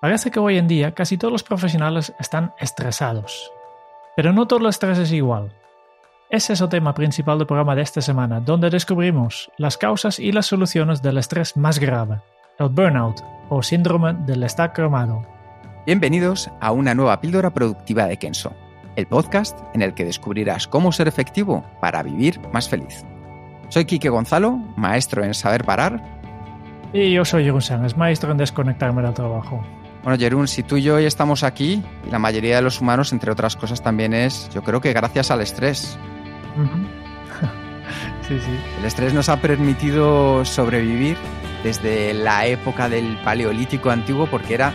Parece que hoy en día casi todos los profesionales están estresados. Pero no todo el estrés es igual. Ese es el tema principal del programa de esta semana, donde descubrimos las causas y las soluciones del estrés más grave, el burnout o síndrome del estar cromado. Bienvenidos a una nueva píldora productiva de Kenso, el podcast en el que descubrirás cómo ser efectivo para vivir más feliz. Soy Quique Gonzalo, maestro en saber parar. Y yo soy Jeroen Sánchez, maestro en desconectarme del trabajo. Bueno, Jerún, si tú y yo hoy estamos aquí, y la mayoría de los humanos, entre otras cosas, también es, yo creo que gracias al estrés. sí, sí. El estrés nos ha permitido sobrevivir desde la época del Paleolítico antiguo porque era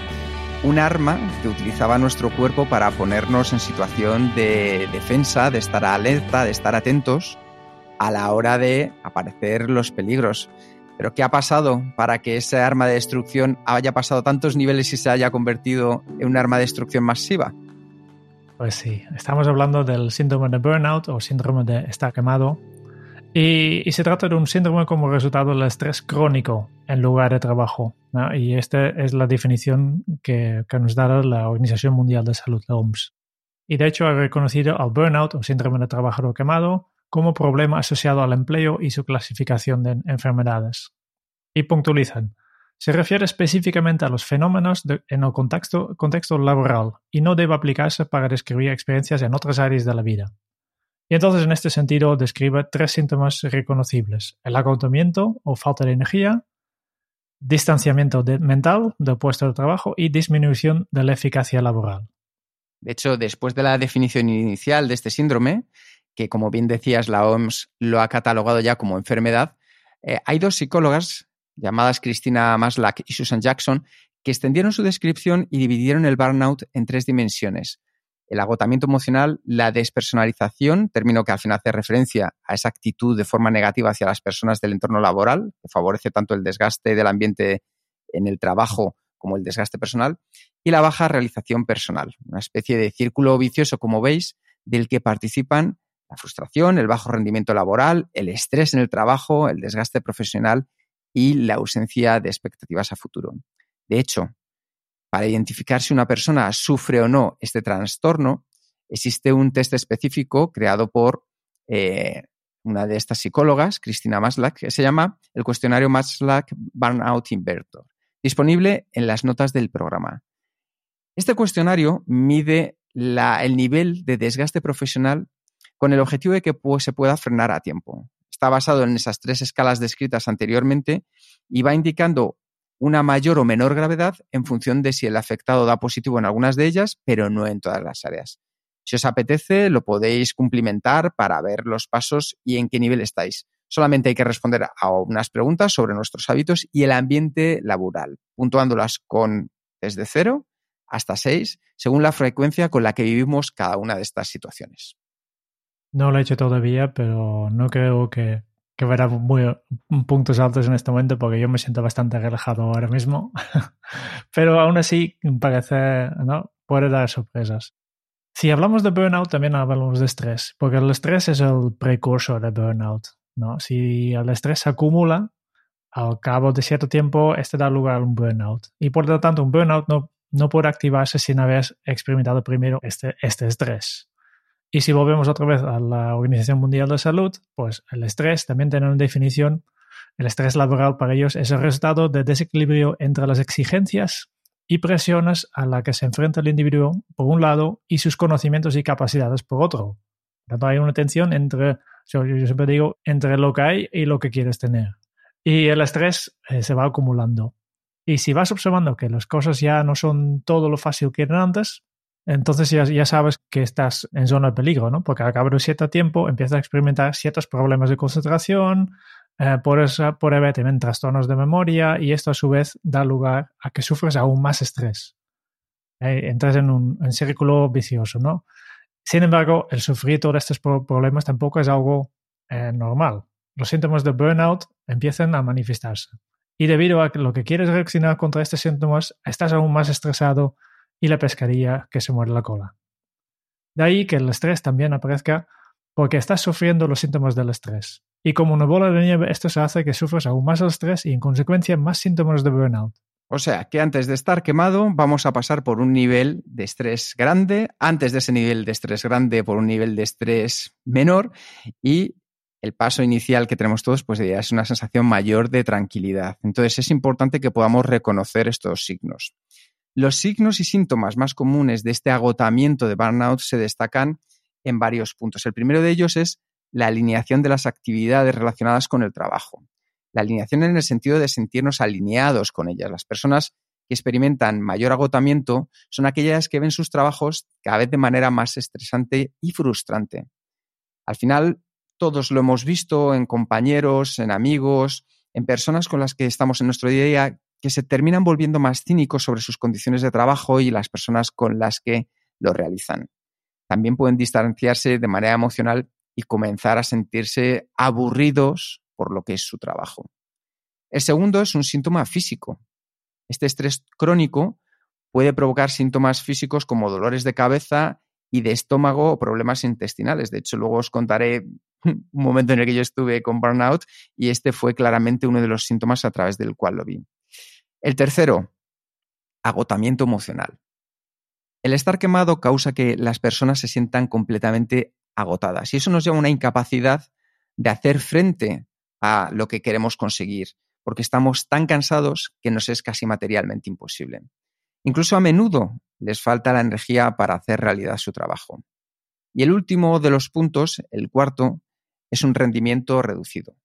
un arma que utilizaba nuestro cuerpo para ponernos en situación de defensa, de estar alerta, de estar atentos a la hora de aparecer los peligros. Pero ¿qué ha pasado para que ese arma de destrucción haya pasado tantos niveles y se haya convertido en un arma de destrucción masiva? Pues sí, estamos hablando del síndrome de burnout o síndrome de estar quemado. Y, se trata de un síndrome como resultado del estrés crónico en lugar de trabajo. Y esta es la definición que, que nos da la Organización Mundial de Salud, la OMS. Y de hecho ha reconocido al burnout o síndrome de trabajador quemado como problema asociado al empleo y su clasificación de enfermedades. Y puntualizan. Se refiere específicamente a los fenómenos en el contexto, laboral y no debe aplicarse para describir experiencias en otras áreas de la vida. Y entonces en este sentido describe tres síntomas reconocibles. El agotamiento o falta de energía, distanciamiento mental del puesto de trabajo y disminución de la eficacia laboral. De hecho, después de la definición inicial de este síndrome, que como bien decías, la OMS lo ha catalogado ya como enfermedad, eh, hay dos psicólogas llamadas Christina Maslach y Susan Jackson que extendieron su descripción y dividieron el burnout en tres dimensiones. El agotamiento emocional, la despersonalización, término que al final hace referencia a esa actitud de forma negativa hacia las personas del entorno laboral, que favorece tanto el desgaste del ambiente en el trabajo como el desgaste personal, y la baja realización personal, una especie de círculo vicioso, como veis, del que participan la frustración, el bajo rendimiento laboral, el estrés en el trabajo, el desgaste profesional y la ausencia de expectativas a futuro. De hecho, para identificar si una persona sufre o no este trastorno, existe un test específico creado por eh, una de estas psicólogas, Cristina Maslach, que se llama el cuestionario Maslach Burnout Invertor, disponible en las notas del programa. Este cuestionario mide el nivel de desgaste profesional con el objetivo de que se pueda frenar a tiempo. Está basado en esas tres escalas descritas anteriormente y va indicando una mayor o menor gravedad en función de si el afectado da positivo en algunas de ellas, pero no en todas las áreas. Si os apetece, lo podéis cumplimentar para ver los pasos y en qué nivel estáis. Solamente hay que responder a unas preguntas sobre nuestros hábitos y el ambiente laboral, puntuándolas con desde cero hasta seis, según la frecuencia con la que vivimos cada una de estas situaciones. No lo he hecho todavía, pero no creo que, que verá muy puntos altos en este momento porque yo me siento bastante relajado ahora mismo. pero aún así parece, ¿no? Puede dar sorpresas. Si hablamos de burnout, también hablamos de estrés, porque el estrés es el precursor de burnout. ¿no? Si el estrés se acumula, al cabo de cierto tiempo, este da lugar a un burnout. Y por lo tanto, un burnout no, no puede activarse sin haber experimentado primero este, este estrés. Y si volvemos otra vez a la Organización Mundial de Salud, pues el estrés también tiene una definición. El estrés laboral para ellos es el resultado de desequilibrio entre las exigencias y presiones a las que se enfrenta el individuo por un lado y sus conocimientos y capacidades por otro. Tanto hay una tensión entre, yo, siempre digo, entre lo que hay y lo que quieres tener. Y el estrés eh, se va acumulando. Y si vas observando que las cosas ya no son todo lo fácil que eran antes, entonces ya, sabes que estás en zona de peligro, ¿no? Porque al cabo de cierto tiempo empiezas a experimentar ciertos problemas de concentración, eh, por eso puede también trastornos de memoria y esto a su vez da lugar a que sufres aún más estrés. Eh, entras en un, círculo vicioso, ¿no? Sin embargo, el sufrir todos estos problemas tampoco es algo eh, normal. Los síntomas de burnout empiezan a manifestarse. Y debido a que lo que quieres reaccionar contra estos síntomas, estás aún más estresado y la pescaría que se muere la cola. De ahí que el estrés también aparezca porque estás sufriendo los síntomas del estrés. Y como una bola de nieve, esto se hace que sufras aún más el estrés y en consecuencia más síntomas de burnout. O sea, que antes de estar quemado vamos a pasar por un nivel de estrés grande, antes de ese nivel de estrés grande por un nivel de estrés menor y el paso inicial que tenemos todos pues es una sensación mayor de tranquilidad. Entonces es importante que podamos reconocer estos signos. Los signos y síntomas más comunes de este agotamiento de burnout se destacan en varios puntos. El primero de ellos es la alineación de las actividades relacionadas con el trabajo. La alineación en el sentido de sentirnos alineados con ellas. Las personas que experimentan mayor agotamiento son aquellas que ven sus trabajos cada vez de manera más estresante y frustrante. Al final, todos lo hemos visto en compañeros, en amigos, en personas con las que estamos en nuestro día a día que se terminan volviendo más cínicos sobre sus condiciones de trabajo y las personas con las que lo realizan. También pueden distanciarse de manera emocional y comenzar a sentirse aburridos por lo que es su trabajo. El segundo es un síntoma físico. Este estrés crónico puede provocar síntomas físicos como dolores de cabeza y de estómago o problemas intestinales. De hecho, luego os contaré un momento en el que yo estuve con burnout y este fue claramente uno de los síntomas a través del cual lo vi. El tercero, agotamiento emocional. El estar quemado causa que las personas se sientan completamente agotadas y eso nos lleva a una incapacidad de hacer frente a lo que queremos conseguir, porque estamos tan cansados que nos es casi materialmente imposible. Incluso a menudo les falta la energía para hacer realidad su trabajo. Y el último de los puntos, el cuarto, es un rendimiento reducido.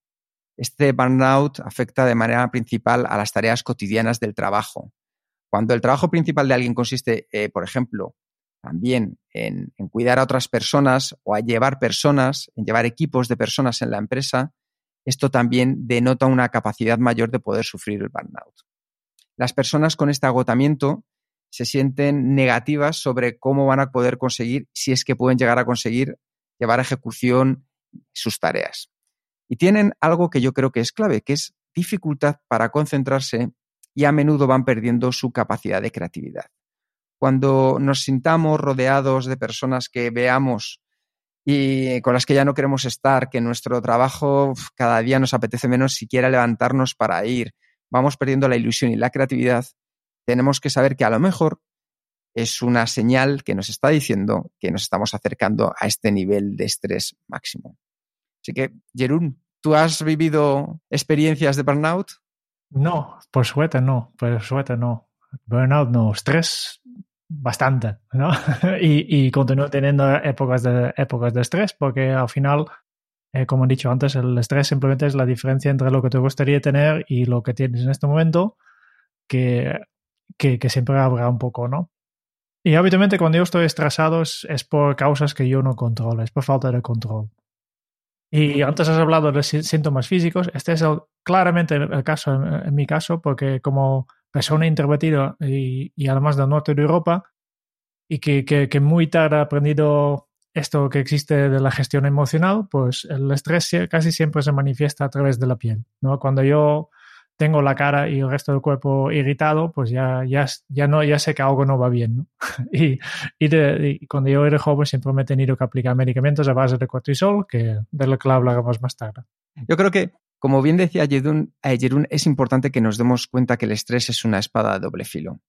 Este burnout afecta de manera principal a las tareas cotidianas del trabajo. Cuando el trabajo principal de alguien consiste, eh, por ejemplo, también en, cuidar a otras personas o a llevar personas, en llevar equipos de personas en la empresa, esto también denota una capacidad mayor de poder sufrir el burnout. Las personas con este agotamiento se sienten negativas sobre cómo van a poder conseguir, si es que pueden llegar a conseguir, llevar a ejecución sus tareas. Y tienen algo que yo creo que es clave, que es dificultad para concentrarse y a menudo van perdiendo su capacidad de creatividad. Cuando nos sintamos rodeados de personas que veamos y con las que ya no queremos estar, que nuestro trabajo cada día nos apetece menos siquiera levantarnos para ir, vamos perdiendo la ilusión y la creatividad, tenemos que saber que a lo mejor es una señal que nos está diciendo que nos estamos acercando a este nivel de estrés máximo. Así que, Jerún, ¿tú has vivido experiencias de burnout? No, por suerte no, por suerte no. Burnout no, estrés bastante, ¿no? y, y continúo teniendo épocas de, épocas de estrés porque al final, eh, como he dicho antes, el estrés simplemente es la diferencia entre lo que te gustaría tener y lo que tienes en este momento, que, que, que siempre habrá un poco, ¿no? Y habitualmente cuando yo estoy estresado es, es, por causas que yo no controlo, es por falta de control. Y antes has hablado de síntomas físicos. Este es claramente el caso, en, mi caso, porque como persona introvertida y, y, además del norte de Europa, y que, que, que, muy tarde he aprendido esto que existe de la gestión emocional, pues el estrés casi siempre se manifiesta a través de la piel. ¿no? Cuando yo tengo la cara y el resto del cuerpo irritado, pues ya, ya, ya, no, ya sé que algo no va bien. y, y, cuando yo era joven siempre me he tenido que aplicar medicamentos a base de cortisol, que de lo que hablaremos más tarde. Yo creo que, como bien decía Jerún, Jerún, es importante que nos demos cuenta que el estrés es una espada de doble filo.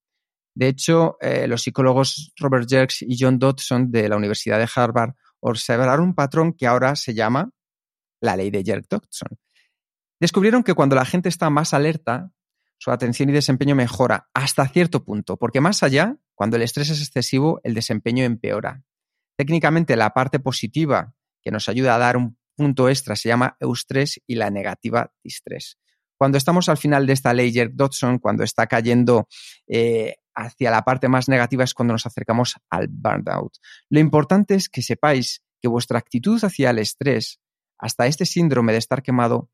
De hecho, eh, los psicólogos Robert Jerks y John Dodson de la Universidad de Harvard observaron un patrón que ahora se llama la ley de Jerk-Dodson descubrieron que cuando la gente está más alerta, su atención y desempeño mejora hasta cierto punto, porque más allá, cuando el estrés es excesivo, el desempeño empeora. Técnicamente, la parte positiva que nos ayuda a dar un punto extra se llama eustrés y la negativa distrés. Cuando estamos al final de esta ley Jerk Dodson, cuando está cayendo eh, hacia la parte más negativa es cuando nos acercamos al burnout. Lo importante es que sepáis que vuestra actitud hacia el estrés, hasta este síndrome de estar quemado,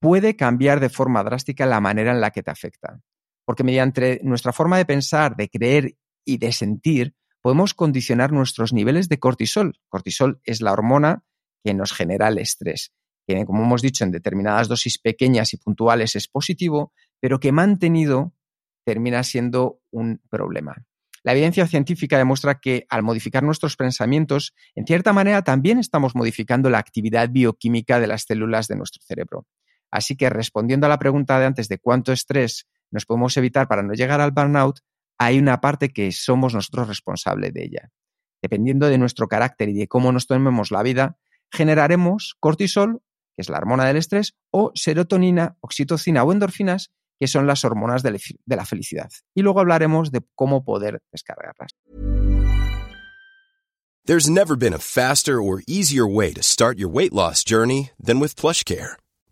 puede cambiar de forma drástica la manera en la que te afecta. Porque mediante nuestra forma de pensar, de creer y de sentir, podemos condicionar nuestros niveles de cortisol. Cortisol es la hormona que nos genera el estrés, que como hemos dicho en determinadas dosis pequeñas y puntuales es positivo, pero que mantenido termina siendo un problema. La evidencia científica demuestra que al modificar nuestros pensamientos, en cierta manera también estamos modificando la actividad bioquímica de las células de nuestro cerebro. Así que respondiendo a la pregunta de antes de cuánto estrés nos podemos evitar para no llegar al burnout, hay una parte que somos nosotros responsables de ella. Dependiendo de nuestro carácter y de cómo nos tomemos la vida, generaremos cortisol, que es la hormona del estrés, o serotonina, oxitocina o endorfinas, que son las hormonas de la felicidad. Y luego hablaremos de cómo poder descargarlas. There's never been a faster or easier way to start your weight loss journey than with PlushCare.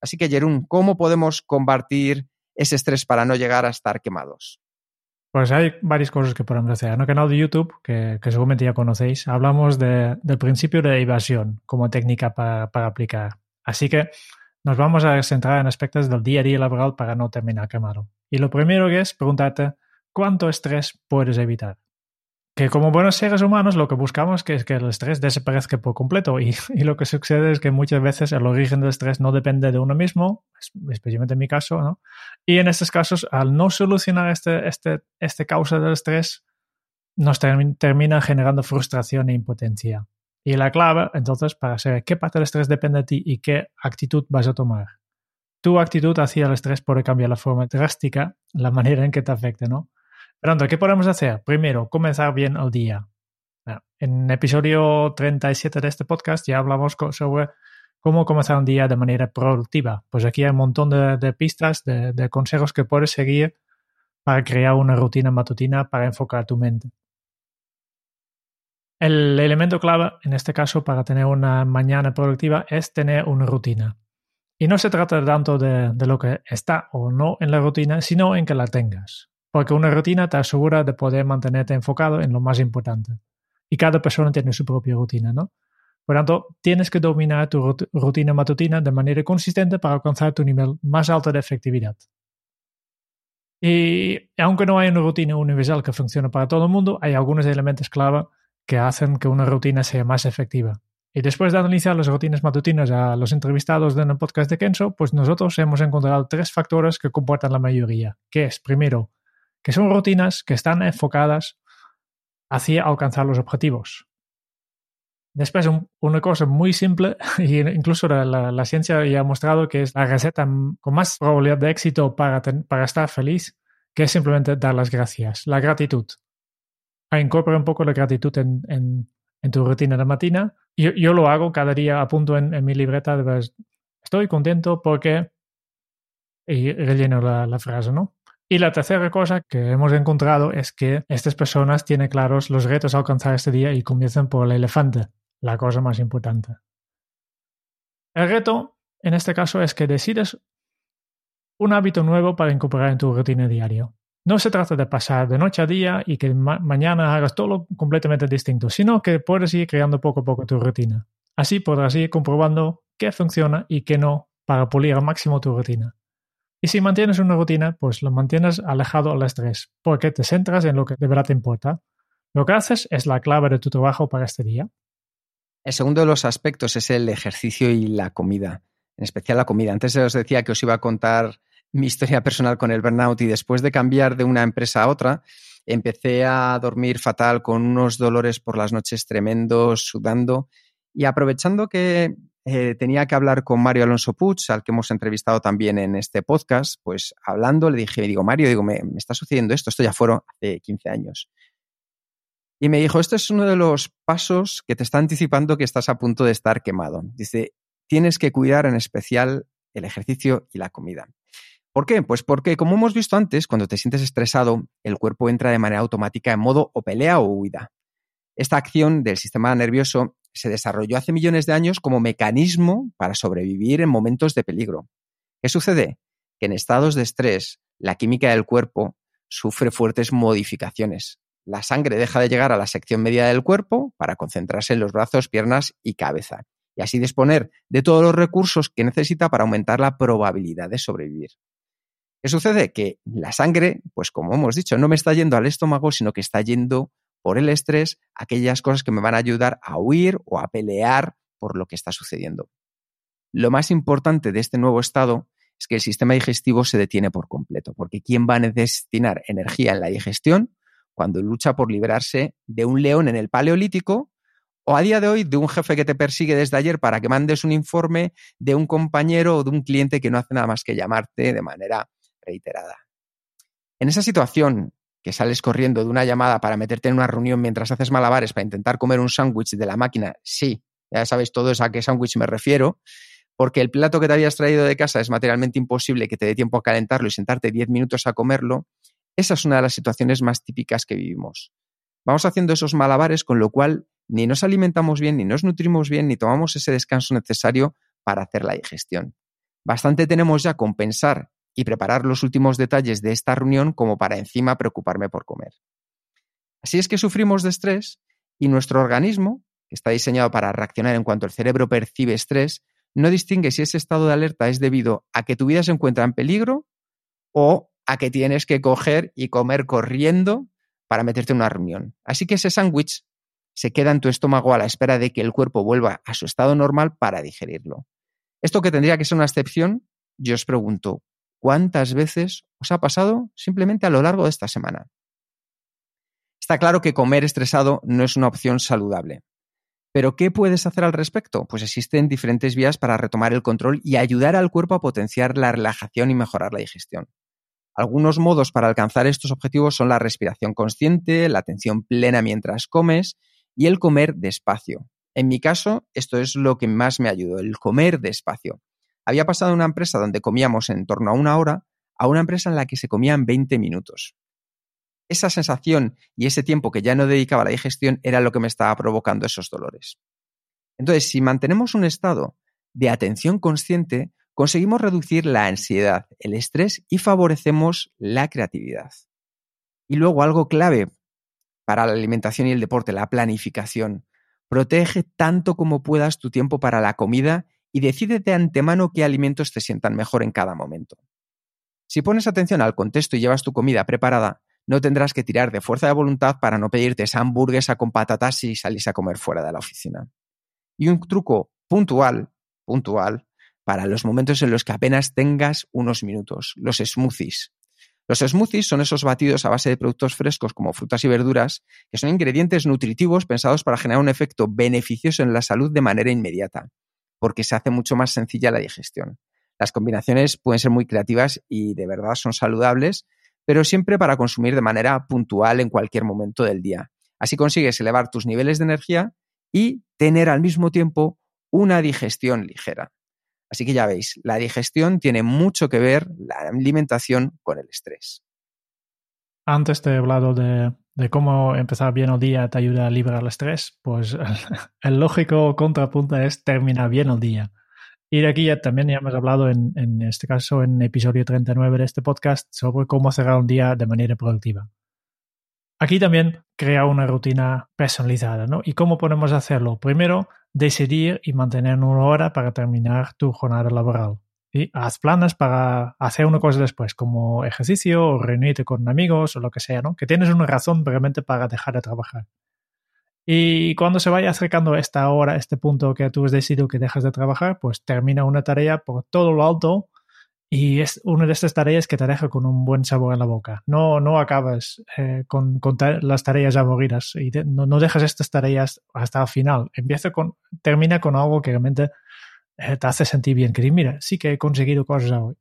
Así que, Jerún, ¿cómo podemos combatir ese estrés para no llegar a estar quemados? Pues hay varias cosas que podemos hacer. En el canal de YouTube, que, seguramente ya conocéis, hablamos de, del principio de evasión como técnica para, para aplicar. Así que nos vamos a centrar en aspectos del día a día laboral para no terminar quemado. Y lo primero que es preguntarte cuánto estrés puedes evitar. Que como buenos seres humanos lo que buscamos es que el estrés desaparezca por completo y, lo que sucede es que muchas veces el origen del estrés no depende de uno mismo, especialmente en mi caso, ¿no? Y en estos casos, al no solucionar este, este, este causa del estrés, nos term termina generando frustración e impotencia. Y la clave, entonces, para saber qué parte del estrés depende de ti y qué actitud vas a tomar. Tu actitud hacia el estrés puede cambiar la forma drástica, la manera en que te afecte, ¿no? Pronto, ¿qué podemos hacer? Primero, comenzar bien el día. En el episodio 37 de este podcast ya hablamos sobre cómo comenzar un día de manera productiva. Pues aquí hay un montón de, pistas, de, consejos que puedes seguir para crear una rutina matutina para enfocar tu mente. El elemento clave, en este caso, para tener una mañana productiva es tener una rutina. Y no se trata tanto de, lo que está o no en la rutina, sino en que la tengas. Porque una rutina te asegura de poder mantenerte enfocado en lo más importante. Y cada persona tiene su propia rutina, ¿no? Por tanto, tienes que dominar tu rutina matutina de manera consistente para alcanzar tu nivel más alto de efectividad. Y aunque no hay una rutina universal que funcione para todo el mundo, hay algunos elementos clave que hacen que una rutina sea más efectiva. Y después de analizar las rutinas matutinas a los entrevistados en el podcast de Kenzo, pues nosotros hemos encontrado tres factores que comportan la mayoría, que es, primero, que son rutinas que están enfocadas hacia alcanzar los objetivos. Después, un, una cosa muy simple, y incluso la, ciencia ya ha mostrado que es la receta con más probabilidad de éxito para, para estar feliz, que es simplemente dar las gracias, la gratitud. Incorpora un poco la gratitud en, en, tu rutina de matina. Yo, yo, lo hago cada día, apunto en, en mi libreta, de, estoy contento porque... Y relleno la frase, ¿no? Y la tercera cosa que hemos encontrado es que estas personas tienen claros los retos a alcanzar este día y comienzan por el elefante, la cosa más importante. El reto, en este caso, es que decides un hábito nuevo para incorporar en tu rutina diaria. No se trata de pasar de noche a día y que ma mañana hagas todo completamente distinto, sino que puedes ir creando poco a poco tu rutina. Así podrás ir comprobando qué funciona y qué no para pulir al máximo tu rutina. Y si mantienes una rutina, pues lo mantienes alejado al estrés, porque te centras en lo que de verdad te importa. Lo que haces es la clave de tu trabajo para este día. El segundo de los aspectos es el ejercicio y la comida, en especial la comida. Antes os decía que os iba a contar mi historia personal con el burnout y después de cambiar de una empresa a otra, empecé a dormir fatal con unos dolores por las noches tremendos, sudando y aprovechando que eh, tenía que hablar con Mario Alonso Puig, al que hemos entrevistado también en este podcast, pues hablando le dije, digo, Mario, digo, me, me está sucediendo esto, esto ya fueron hace 15 años. Y me dijo, este es uno de los pasos que te está anticipando que estás a punto de estar quemado. Dice, tienes que cuidar en especial el ejercicio y la comida. ¿Por qué? Pues porque, como hemos visto antes, cuando te sientes estresado, el cuerpo entra de manera automática en modo o pelea o huida. Esta acción del sistema nervioso se desarrolló hace millones de años como mecanismo para sobrevivir en momentos de peligro. ¿Qué sucede? Que en estados de estrés, la química del cuerpo sufre fuertes modificaciones la sangre deja de llegar a la sección media del cuerpo para concentrarse en los brazos, piernas y cabeza, y así disponer de todos los recursos que necesita para aumentar la probabilidad de sobrevivir. ¿Qué sucede? Que la sangre, pues como hemos dicho, no me está yendo al estómago, sino que está yendo por el estrés aquellas cosas que me van a ayudar a huir o a pelear por lo que está sucediendo. Lo más importante de este nuevo estado es que el sistema digestivo se detiene por completo, porque ¿quién va a destinar energía en la digestión? cuando lucha por liberarse de un león en el Paleolítico o a día de hoy de un jefe que te persigue desde ayer para que mandes un informe de un compañero o de un cliente que no hace nada más que llamarte de manera reiterada. En esa situación que sales corriendo de una llamada para meterte en una reunión mientras haces malabares para intentar comer un sándwich de la máquina, sí, ya sabéis todos a qué sándwich me refiero, porque el plato que te habías traído de casa es materialmente imposible que te dé tiempo a calentarlo y sentarte 10 minutos a comerlo, esa es una de las situaciones más típicas que vivimos. Vamos haciendo esos malabares con lo cual ni nos alimentamos bien, ni nos nutrimos bien, ni tomamos ese descanso necesario para hacer la digestión. Bastante tenemos ya con pensar y preparar los últimos detalles de esta reunión como para encima preocuparme por comer. Así es que sufrimos de estrés y nuestro organismo, que está diseñado para reaccionar en cuanto el cerebro percibe estrés, no distingue si ese estado de alerta es debido a que tu vida se encuentra en peligro o a que tienes que coger y comer corriendo para meterte en una reunión. Así que ese sándwich se queda en tu estómago a la espera de que el cuerpo vuelva a su estado normal para digerirlo. Esto que tendría que ser una excepción, yo os pregunto, ¿cuántas veces os ha pasado simplemente a lo largo de esta semana? Está claro que comer estresado no es una opción saludable. Pero ¿qué puedes hacer al respecto? Pues existen diferentes vías para retomar el control y ayudar al cuerpo a potenciar la relajación y mejorar la digestión. Algunos modos para alcanzar estos objetivos son la respiración consciente, la atención plena mientras comes y el comer despacio. En mi caso, esto es lo que más me ayudó, el comer despacio. Había pasado de una empresa donde comíamos en torno a una hora a una empresa en la que se comían 20 minutos. Esa sensación y ese tiempo que ya no dedicaba a la digestión era lo que me estaba provocando esos dolores. Entonces, si mantenemos un estado de atención consciente, conseguimos reducir la ansiedad, el estrés y favorecemos la creatividad. Y luego algo clave para la alimentación y el deporte, la planificación. Protege tanto como puedas tu tiempo para la comida y decide de antemano qué alimentos te sientan mejor en cada momento. Si pones atención al contexto y llevas tu comida preparada, no tendrás que tirar de fuerza de voluntad para no pedirte esa hamburguesa con patatas si salís a comer fuera de la oficina. Y un truco puntual, puntual, para los momentos en los que apenas tengas unos minutos, los smoothies. Los smoothies son esos batidos a base de productos frescos como frutas y verduras, que son ingredientes nutritivos pensados para generar un efecto beneficioso en la salud de manera inmediata, porque se hace mucho más sencilla la digestión. Las combinaciones pueden ser muy creativas y de verdad son saludables, pero siempre para consumir de manera puntual en cualquier momento del día. Así consigues elevar tus niveles de energía y tener al mismo tiempo una digestión ligera. Así que ya veis, la digestión tiene mucho que ver, la alimentación, con el estrés. Antes te he hablado de, cómo empezar bien el día te ayuda a liberar el estrés. Pues el, lógico contrapunto es terminar bien el día. Y de aquí ya también ya hemos hablado en, en este caso, en episodio 39 de este podcast, sobre cómo cerrar un día de manera productiva. Aquí también crea una rutina personalizada, ¿no? ¿Y cómo podemos hacerlo? Primero, decidir y mantener una hora para terminar tu jornada laboral. Y haz planes para hacer una cosa después, como ejercicio o reunirte con amigos o lo que sea, ¿no? Que tienes una razón realmente para dejar de trabajar. Y cuando se vaya acercando esta hora, este punto que tú has decidido que dejas de trabajar, pues termina una tarea por todo lo alto y es una de estas tareas que te deja con un buen sabor en la boca. No, no acabas eh, con, con las tareas aburridas y no, no, dejas estas tareas hasta el final. Empieza con, termina con algo que realmente te hace sentir bien. Que mira, sí que he conseguido cosas hoy.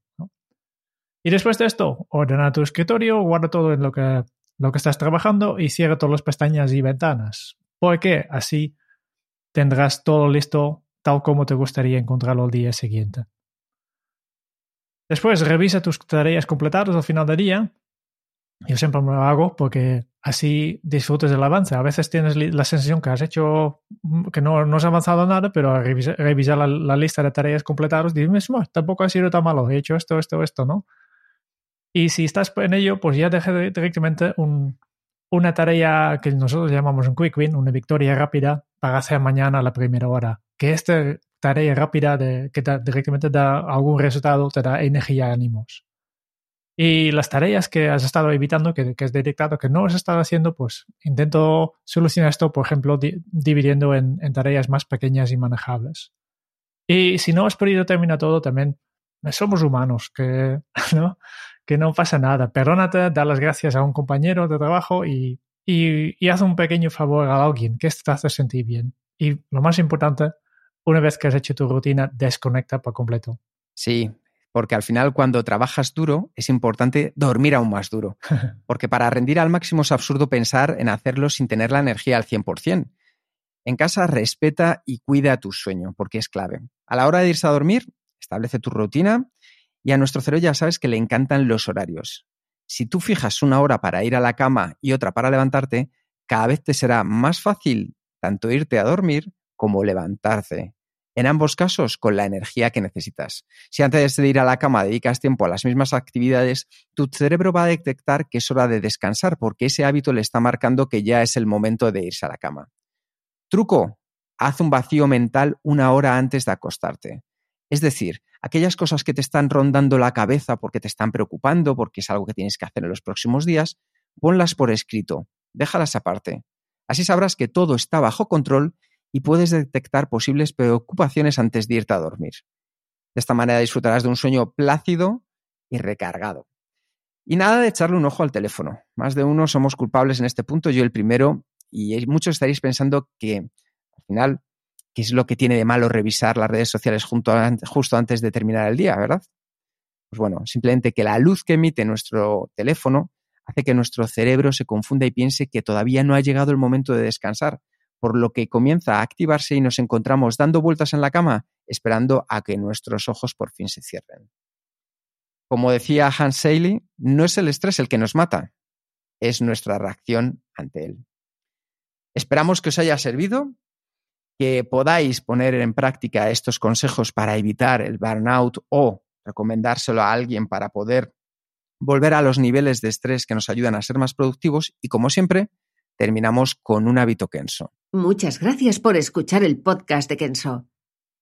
Y después de esto, ordena tu escritorio, guarda todo en lo que, lo que estás trabajando y cierra todas las pestañas y ventanas. Porque así tendrás todo listo tal como te gustaría encontrarlo el día siguiente. Después revisa tus tareas completadas al final del día. Yo siempre me lo hago porque así disfrutes del avance. A veces tienes la sensación que has hecho, que no, no has avanzado nada, pero al revisar, la, lista de tareas completadas, dices, tampoco ha sido tan malo, he hecho esto, esto, esto, ¿no? Y si estás en ello, pues ya deja directamente un, una tarea que nosotros llamamos un quick win, una victoria rápida para hacer mañana a la primera hora. Que esta tarea rápida de, que directamente da algún resultado te da energía y ánimos. Y las tareas que has estado evitando, que, que has detectado que no has estado haciendo, pues intento solucionar esto, por ejemplo, dividiendo en, tareas más pequeñas y manejables. Y si no has podido terminar todo, también somos humanos, que ¿no? que no pasa nada. Perdónate, da las gracias a un compañero de trabajo y, y, haz un pequeño favor a alguien que te hace sentir bien. Y lo más importante, una vez que has hecho tu rutina, desconecta por completo. Sí, porque al final cuando trabajas duro es importante dormir aún más duro. Porque para rendir al máximo es absurdo pensar en hacerlo sin tener la energía al 100%. En casa respeta y cuida tu sueño, porque es clave. A la hora de irse a dormir, establece tu rutina y a nuestro cerebro ya sabes que le encantan los horarios. Si tú fijas una hora para ir a la cama y otra para levantarte, cada vez te será más fácil tanto irte a dormir como levantarte. En ambos casos, con la energía que necesitas. Si antes de ir a la cama dedicas tiempo a las mismas actividades, tu cerebro va a detectar que es hora de descansar porque ese hábito le está marcando que ya es el momento de irse a la cama. Truco, haz un vacío mental una hora antes de acostarte. Es decir, aquellas cosas que te están rondando la cabeza porque te están preocupando, porque es algo que tienes que hacer en los próximos días, ponlas por escrito, déjalas aparte. Así sabrás que todo está bajo control y puedes detectar posibles preocupaciones antes de irte a dormir. De esta manera disfrutarás de un sueño plácido y recargado. Y nada de echarle un ojo al teléfono. Más de uno somos culpables en este punto, yo el primero, y muchos estaréis pensando que al final ¿Qué es lo que tiene de malo revisar las redes sociales justo antes de terminar el día, verdad? Pues bueno, simplemente que la luz que emite nuestro teléfono hace que nuestro cerebro se confunda y piense que todavía no ha llegado el momento de descansar, por lo que comienza a activarse y nos encontramos dando vueltas en la cama esperando a que nuestros ojos por fin se cierren. Como decía Hans Seiley, no es el estrés el que nos mata, es nuestra reacción ante él. Esperamos que os haya servido que podáis poner en práctica estos consejos para evitar el burnout o recomendárselo a alguien para poder volver a los niveles de estrés que nos ayudan a ser más productivos y como siempre terminamos con un hábito Kenso. Muchas gracias por escuchar el podcast de Kenso.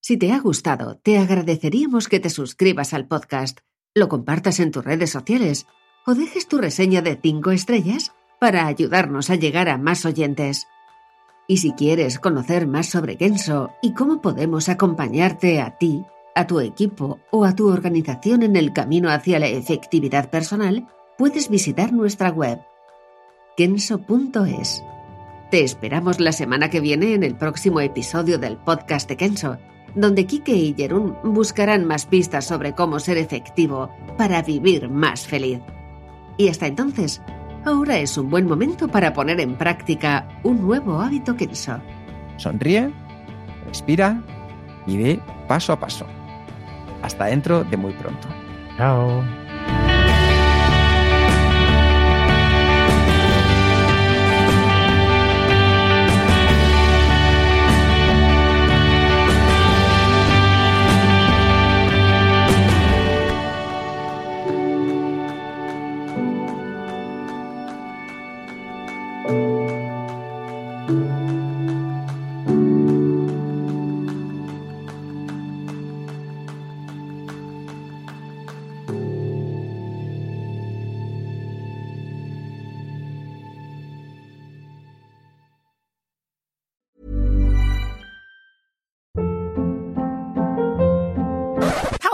Si te ha gustado, te agradeceríamos que te suscribas al podcast, lo compartas en tus redes sociales o dejes tu reseña de 5 estrellas para ayudarnos a llegar a más oyentes. Y si quieres conocer más sobre Kenso y cómo podemos acompañarte a ti, a tu equipo o a tu organización en el camino hacia la efectividad personal, puedes visitar nuestra web kenso.es. Te esperamos la semana que viene en el próximo episodio del podcast de Kenso, donde Kike y Jerún buscarán más pistas sobre cómo ser efectivo para vivir más feliz. Y hasta entonces, ahora es un buen momento para poner en práctica un nuevo hábito Kenso. Sonríe, respira y ve paso a paso. Hasta dentro de muy pronto. Chao.